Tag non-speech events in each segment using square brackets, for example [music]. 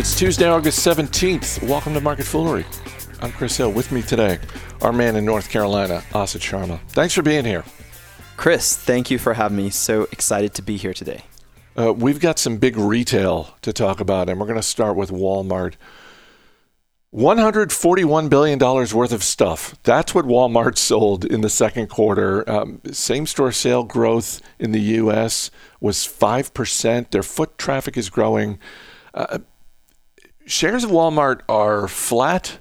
It's Tuesday, August 17th. Welcome to Market Foolery. I'm Chris Hill. With me today, our man in North Carolina, Asit Sharma. Thanks for being here. Chris, thank you for having me. So excited to be here today. Uh, we've got some big retail to talk about, and we're going to start with Walmart. $141 billion worth of stuff. That's what Walmart [laughs] sold in the second quarter. Um, same store sale growth in the U.S. was 5%. Their foot traffic is growing. Uh, shares of Walmart are flat,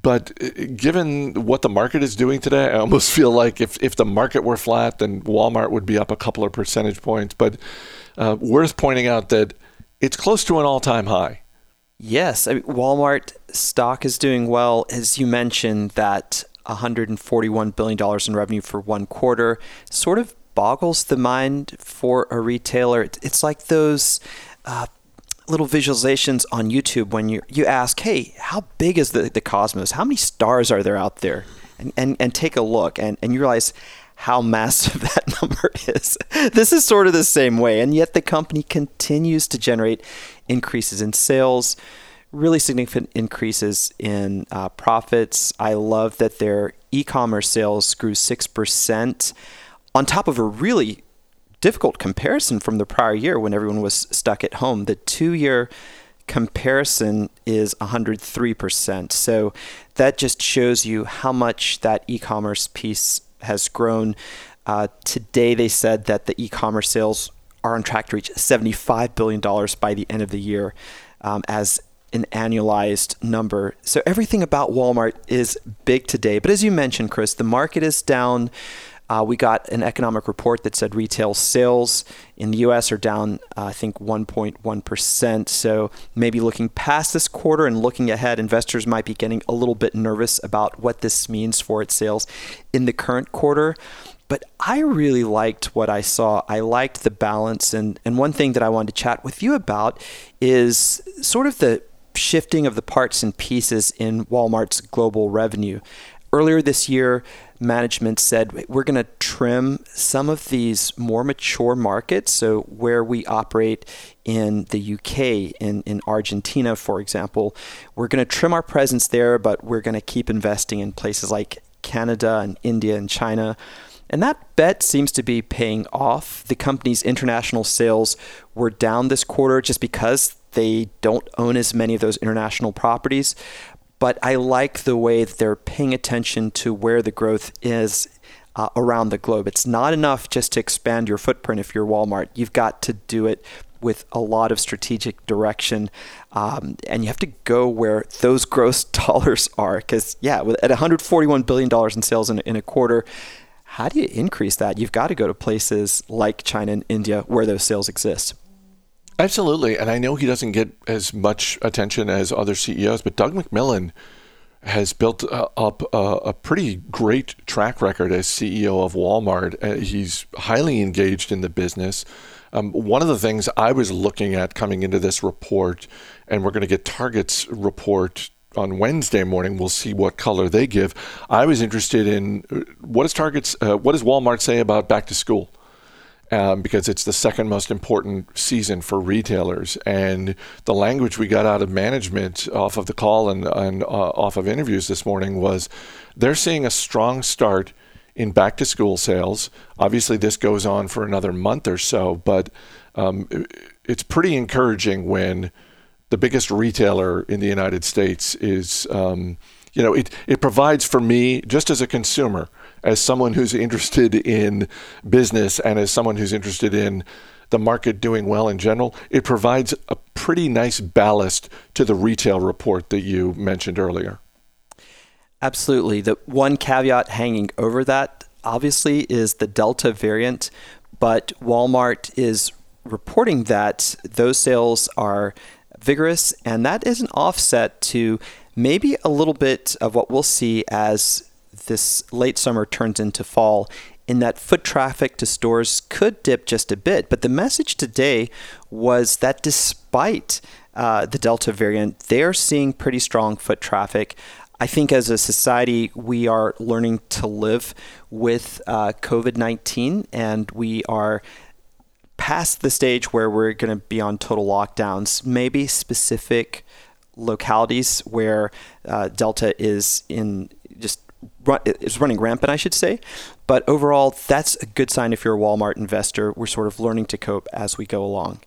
but uh, given what the market is doing today, I almost [laughs] feel like if, if the market were flat, then Walmart would be up a couple of percentage points. But uh, worth pointing out that it's close to an all time high. Yes, I mean, Walmart stock is doing well. As you mentioned, that $141 billion in revenue for one quarter sort of boggles the mind for a retailer. It's like those. Uh, little visualizations on YouTube when you you ask, hey, how big is the, the cosmos? How many stars are there out there? And, and, and take a look and, and you realize how massive [laughs] that number is. [laughs] This is sort of the same way. And yet the company continues to generate increases in sales, really significant increases in uh, profits. I love that their e commerce sales grew 6% on top of a really difficult comparison from the prior year when everyone was stuck at home. The two year comparison is 103%. So that just shows you how much that e commerce piece has grown. Uh, today, they said that the e commerce sales are on track to reach $75 billion by the end of the year um, as an annualized number. So everything about Walmart is big today. But as you mentioned, Chris, the market is down. Uh, we got an economic report that said retail sales in the U.S. are down, uh, I think, 1.1%. So maybe looking past this quarter and looking ahead, investors might be getting a little bit nervous about what this means for its sales in the current quarter. But I really liked what I saw. I liked the balance. And, and one thing that I wanted to chat with you about is sort of the shifting of the parts and pieces in Walmart's global revenue. Earlier this year, management said we're going to trim some of these more mature markets. So, where we operate in the UK, in, in Argentina, for example, we're going to trim our presence there, but we're going to keep investing in places like Canada and India and China. And that bet seems to be paying off. The company's international sales were down this quarter just because they don't own as many of those international properties but I like the way that they're paying attention to where the growth is uh, around the globe. It's not enough just to expand your footprint if you're Walmart. You've got to do it with a lot of strategic direction. Um, and you have to go where those gross [laughs] dollars are. Because, yeah, at $141 billion in sales in, in a quarter, how do you increase that? You've got to go to places like China and India where those sales exist. Absolutely. And I know he doesn't get as much attention as other CEOs, but Doug McMillon has built uh, up a, pretty great track record as CEO of Walmart. Uh, he's highly engaged in the business. Um, one of the things I was looking at coming into this report, and we're going to get Target's report on Wednesday morning. We'll see what color they give. I was interested in uh, what does Target's, uh, what does Walmart say about back to school? Um, because it's the second most important season for retailers. And the language we got out of management off of the call and, and uh, off of interviews this morning was they're seeing a strong start in back to school sales. Obviously, this goes on for another month or so, but um, it's pretty encouraging when the biggest retailer in the United States is, um, you know, it, it provides for me, just as a consumer, as someone who's interested in business and as someone who's interested in the market doing well in general, it provides a pretty nice ballast to the retail report that you mentioned earlier. Absolutely. The one caveat hanging over that, obviously, is the Delta variant, but Walmart is reporting that those sales are vigorous, and that is an offset to maybe a little bit of what we'll see as this late summer turns into fall in that foot traffic to stores could dip just a bit. But the message today was that despite uh, the Delta variant, they're seeing pretty strong foot traffic. I think as a society, we are learning to live with uh, COVID 19 and we are past the stage where we're going to be on total lockdowns, maybe specific localities where uh, Delta is in just is running rampant, I should say. But overall, that's a good sign if you're a Walmart investor. We're sort of learning to cope as we go along.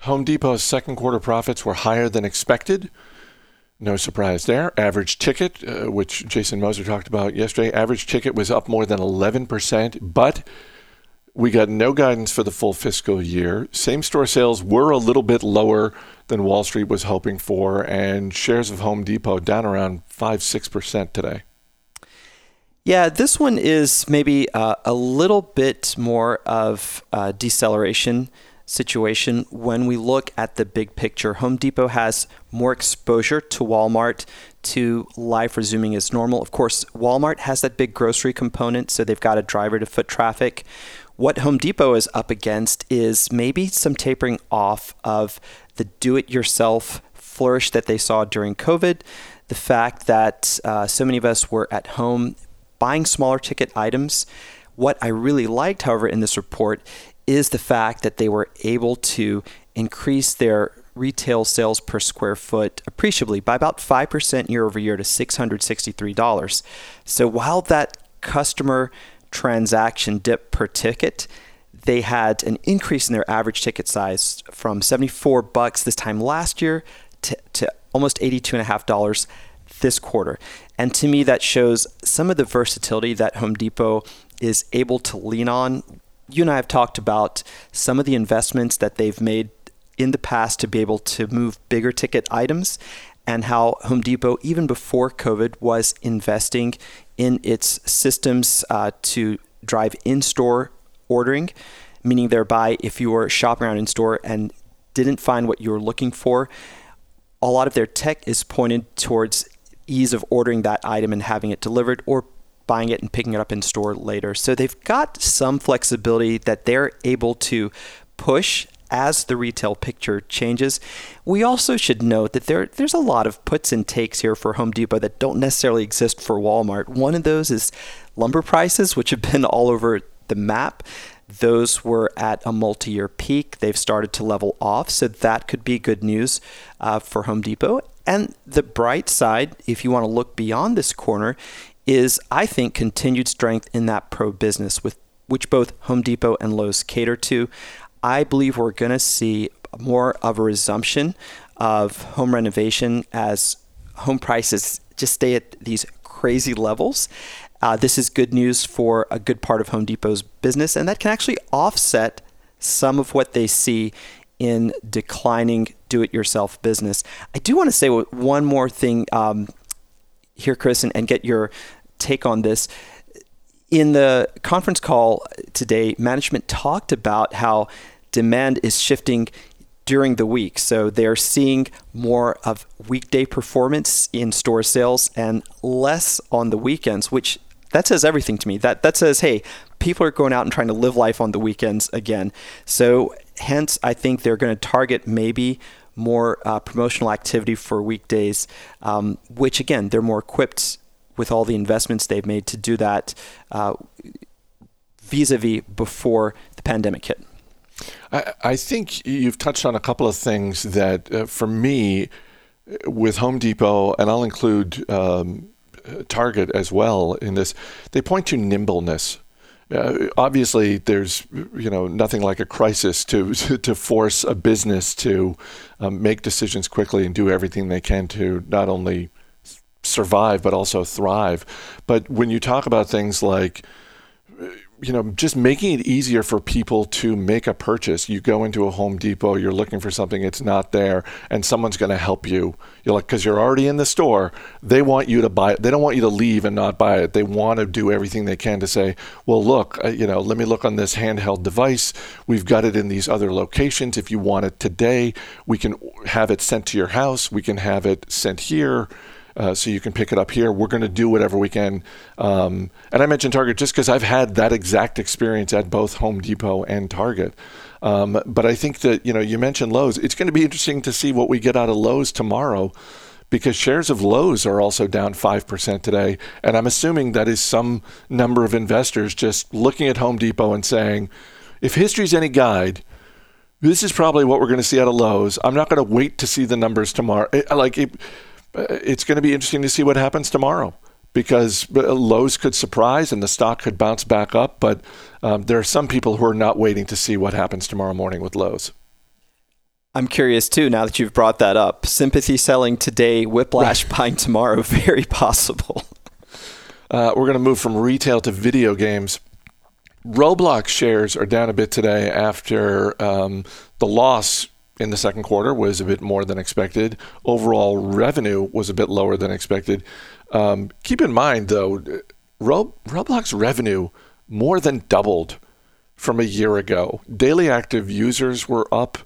Home Depot's second quarter profits were higher than expected. No surprise there. Average ticket, uh, which Jason Moser talked about yesterday, average ticket was up more than 11%, but we got no guidance for the full fiscal year. Same store sales were a little bit lower than Wall Street was hoping for, and shares of Home Depot down around 5 6% today. Yeah, this one is maybe uh, a little bit more of a deceleration situation when we look at the big picture. Home Depot has more exposure to Walmart, to life resuming as normal. Of course, Walmart has that big grocery component, so they've got a driver to foot traffic. What Home Depot is up against is maybe some tapering off of the do it yourself flourish that they saw during COVID. The fact that uh, so many of us were at home buying smaller ticket items. What I really liked, however, in this report is the fact that they were able to increase their retail sales per square foot appreciably by about 5% year over year to $663. So while that customer transaction dip per ticket, they had an increase in their average ticket size from 74 bucks this time last year to, to almost $82.5 this quarter. And to me, that shows some of the versatility that Home Depot is able to lean on. You and I have talked about some of the investments that they've made in the past to be able to move bigger ticket items and how Home Depot, even before COVID, was investing in its systems uh, to drive in store ordering, meaning thereby if you were shopping around in store and didn't find what you were looking for, a lot of their tech is pointed towards ease of ordering that item and having it delivered or buying it and picking it up in store later. So they've got some flexibility that they're able to push as the retail picture changes. We also should note that there there's a lot of puts and takes here for Home Depot that don't necessarily exist for Walmart. One of those is lumber prices, which have been [laughs] all over the map. Those were at a multi year peak. They've started to level off, so that could be good news uh, for Home Depot. And the bright side, if you want to look beyond this corner, is I think continued strength in that pro business with which both Home Depot and Lowe's cater to. I believe we're going to see more of a resumption of home renovation as home prices just stay at these crazy levels. Uh, this is good news for a good part of Home Depot's business, and that can actually offset some of what they see in declining do it yourself business. I do want to say one more thing um, here, Chris, and, and get your take on this. In the conference call today, management talked about how demand is shifting during the week. So they're seeing more of weekday performance in store sales and less on the weekends, which that says everything to me. That that says, hey, people are going out and trying to live life on the weekends again. So hence, I think they're going to target maybe more uh, promotional activity for weekdays, um, which again, they're more equipped with all the investments they've made to do that uh, vis-a-vis before the pandemic hit. I, I think you've touched on a couple of things that, uh, for me, with Home Depot, and I'll include um, Target as well in this, they point to nimbleness. Uh, obviously, there's you know nothing like a crisis to [laughs] to force a business to um, make decisions quickly and do everything they can to not only survive but also thrive. But when you talk about things like you know, just making it easier for people to make a purchase. You go into a Home Depot, you're looking for something, it's not there, and someone's going to help you. You're like, because you're already in the store, they want you to buy it. They don't want you to leave and not buy it. They want to do everything they can to say, well, look, uh, you know, let me look on this handheld device. We've got it in these other locations. If you want it today, we can have it sent to your house. We can have it sent here uh, so you can pick it up here. We're going to do whatever we can. Um, and I mentioned Target just because I've had that exact experience at both Home Depot and Target. Um, but I think that, you know, you mentioned Lowe's. It's going to be interesting to see what we get out of Lowe's tomorrow because shares of Lowe's are also down 5% today. And I'm assuming that is some number of investors just looking at Home Depot and saying, if history's any guide, this is probably what we're going to see out of Lowe's. I'm not going to wait to see the numbers tomorrow. It, like it, it's going to be interesting to see what happens tomorrow because Lowe's could surprise and the stock could bounce back up. But um, there are some people who are not waiting to see what happens tomorrow morning with Lowe's. I'm curious too, now that you've brought that up. Sympathy selling today, whiplash buying tomorrow, [laughs] very possible. Uh, we're going to move from retail to video games. Roblox shares are down a bit today after um, the loss in the second quarter was a bit more than expected. Overall revenue was a bit lower than expected. Um, keep in mind, though, Roblox revenue more than doubled from a year ago. Daily active users were up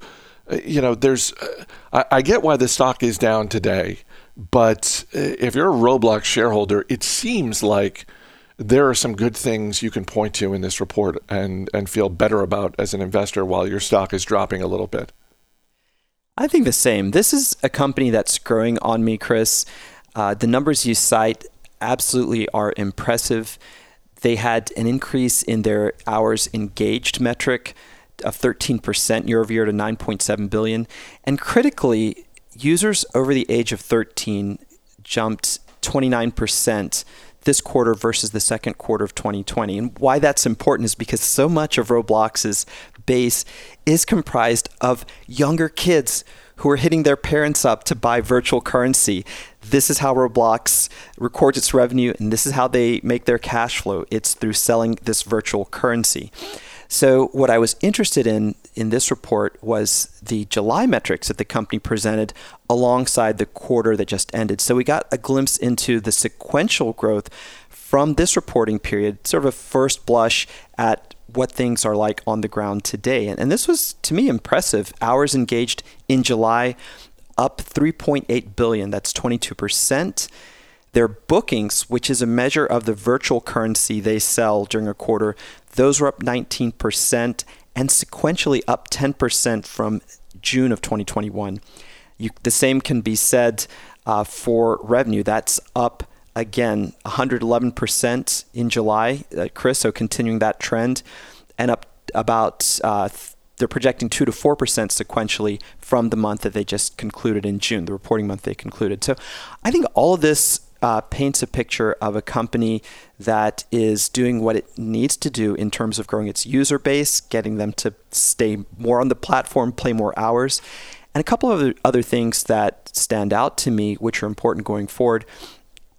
uh, you know, there's, uh, I, I, get why the stock is down today, but uh, if you're a Roblox shareholder, it seems like there are some good things you can point to in this report and, and feel better about as an investor while your stock is dropping a little bit. I think the same. This is a company that's growing on me, Chris. Uh, the numbers you cite absolutely are impressive. They had an increase in their hours engaged metric of 13% year over year to 9.7 billion. And critically, users over the age of 13 jumped 29% this quarter versus the second quarter of 2020. And why that's important is because so much of Roblox's base is comprised of younger kids who are hitting their parents up to buy virtual currency. This is how Roblox records its revenue, and this is how they make their cash flow. It's through selling this virtual currency. So, what I was interested in in this report was the July metrics that the company presented alongside the quarter that just ended. So, we got a glimpse into the sequential growth from this reporting period, sort of a first blush at what things are like on the ground today. And, and this was, to me, impressive. Hours engaged in July up 3.8 billion, that's 22%. Their bookings, which is a measure of the virtual currency they sell during a quarter, those were up 19% and sequentially up 10% from June of 2021. You, the same can be said uh, for revenue. That's up again 111% in July, uh, Chris, so continuing that trend, and up about uh, they're projecting 2 to 4% sequentially from the month that they just concluded in June, the reporting month they concluded. So I think all of this uh, paints a picture of a company that is doing what it needs to do in terms of growing its user base, getting them to stay more on the platform, play more hours. And a couple of other things that stand out to me, which are important going forward,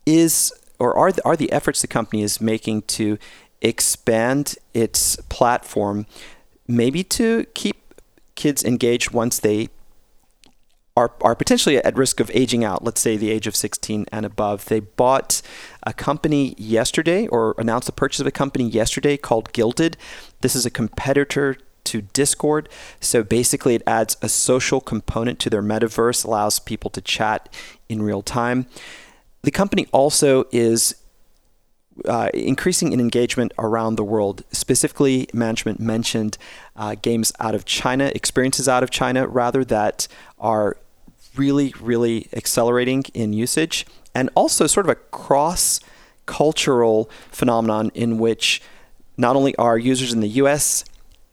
is or are the, are the efforts the company is making to expand its platform, maybe to keep kids engaged once they are, are potentially at risk of aging out, let's say the age of 16 and above. They bought a company yesterday or announced the purchase of a company yesterday called Guilded. This is a competitor to Discord. So basically, it adds a social component to their metaverse, allows people to chat in real time. The company also is uh, increasing in engagement around the world. Specifically, management mentioned uh, games out of China, experiences out of China, rather, that are really, really accelerating in usage, and also sort of a cross cultural phenomenon in which not only are users in the US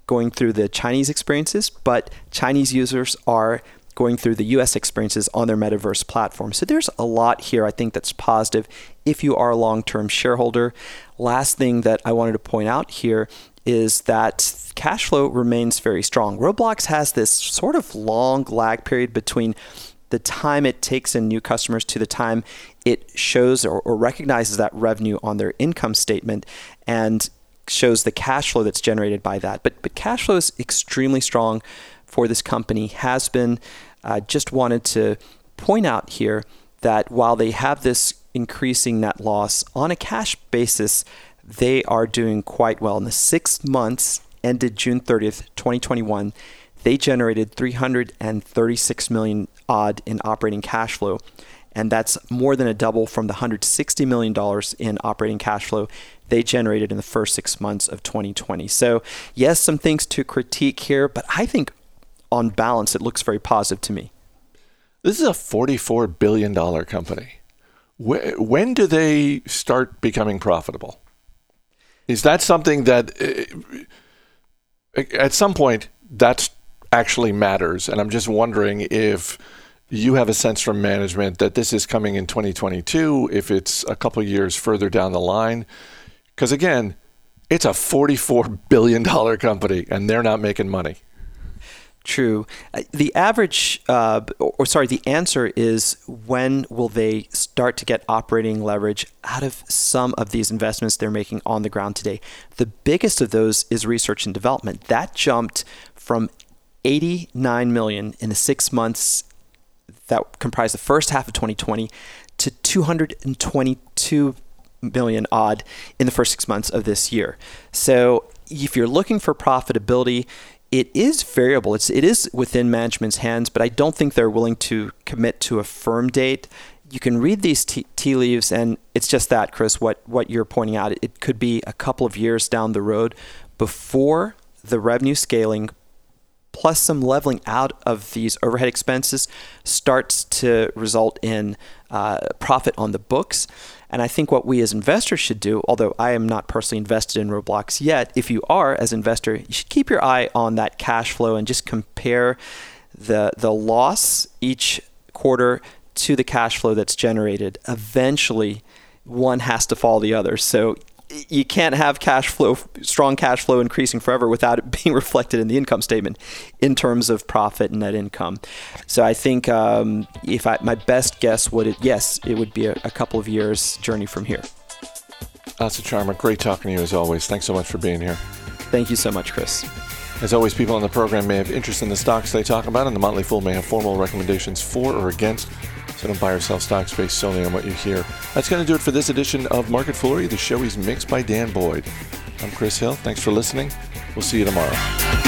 going through the Chinese experiences, but Chinese users are going through the US experiences on their metaverse platform. So there's a lot here I think that's positive if you are a long term shareholder. Last thing that I wanted to point out here is that cash flow remains very strong. Roblox has this sort of long lag period between the time it takes in new customers to the time it shows or, or recognizes that revenue on their income statement and shows the cash flow that's generated by that. But but cash flow is extremely strong for this company. Has been. Uh, just wanted to point out here that while they have this increasing net loss on a cash basis, they are doing quite well. In the six months ended June 30th, 2021, they generated 336 million odd in operating cash flow. And that's more than a double from the $160 million in operating cash flow they generated in the first six months of 2020. So, yes, some things to critique here, but I think on balance, it looks very positive to me. This is a $44 billion company. When do they start becoming profitable? Is that something that eh, eh, at some point, that actually matters. And I'm just wondering if you have a sense from management that this is coming in 2022, if it's a couple years further down the line. Because again, it's a $44 billion company and they're not making money. True. Uh, the average, uh, or sorry, the answer is when will they start to get operating leverage out of some of these investments they're making on the ground today? The biggest of those is research and development. That jumped from 89 million in the six months that comprised the first half of 2020 to 222 million odd in the first six months of this year. So if you're looking for profitability, it is variable. It's it is within management's hands, but I don't think they're willing to commit to a firm date. You can read these tea, tea leaves, and it's just that, Chris. What what you're pointing out, it could be a couple of years down the road before the revenue scaling plus some leveling out of these overhead expenses starts to result in uh, profit on the books. And I think what we as investors should do, although I am not personally invested in Roblox yet, if you are as investor, you should keep your eye on that cash flow and just compare the the loss each quarter to the cash flow that's generated. Eventually, one has to follow the other. So you can't have cash flow, strong cash flow increasing forever without it [laughs] being reflected in the income statement in terms of profit and net income. So I think um, if I, my best guess would it, yes, it would be a, a couple of years journey from here. Asit Sharma. Great talking to you as always. Thanks so much for being here. Thank you so much, Chris. As always, people on the program may have interest in the stocks they talk about, and the Motley Fool may have formal recommendations for or against. So don't buy or sell stocks based solely on what you hear. That's going to do it for this edition of Market Foolery. The show is mixed by Dan Boyd. I'm Chris Hill. Thanks for listening. We'll see you tomorrow.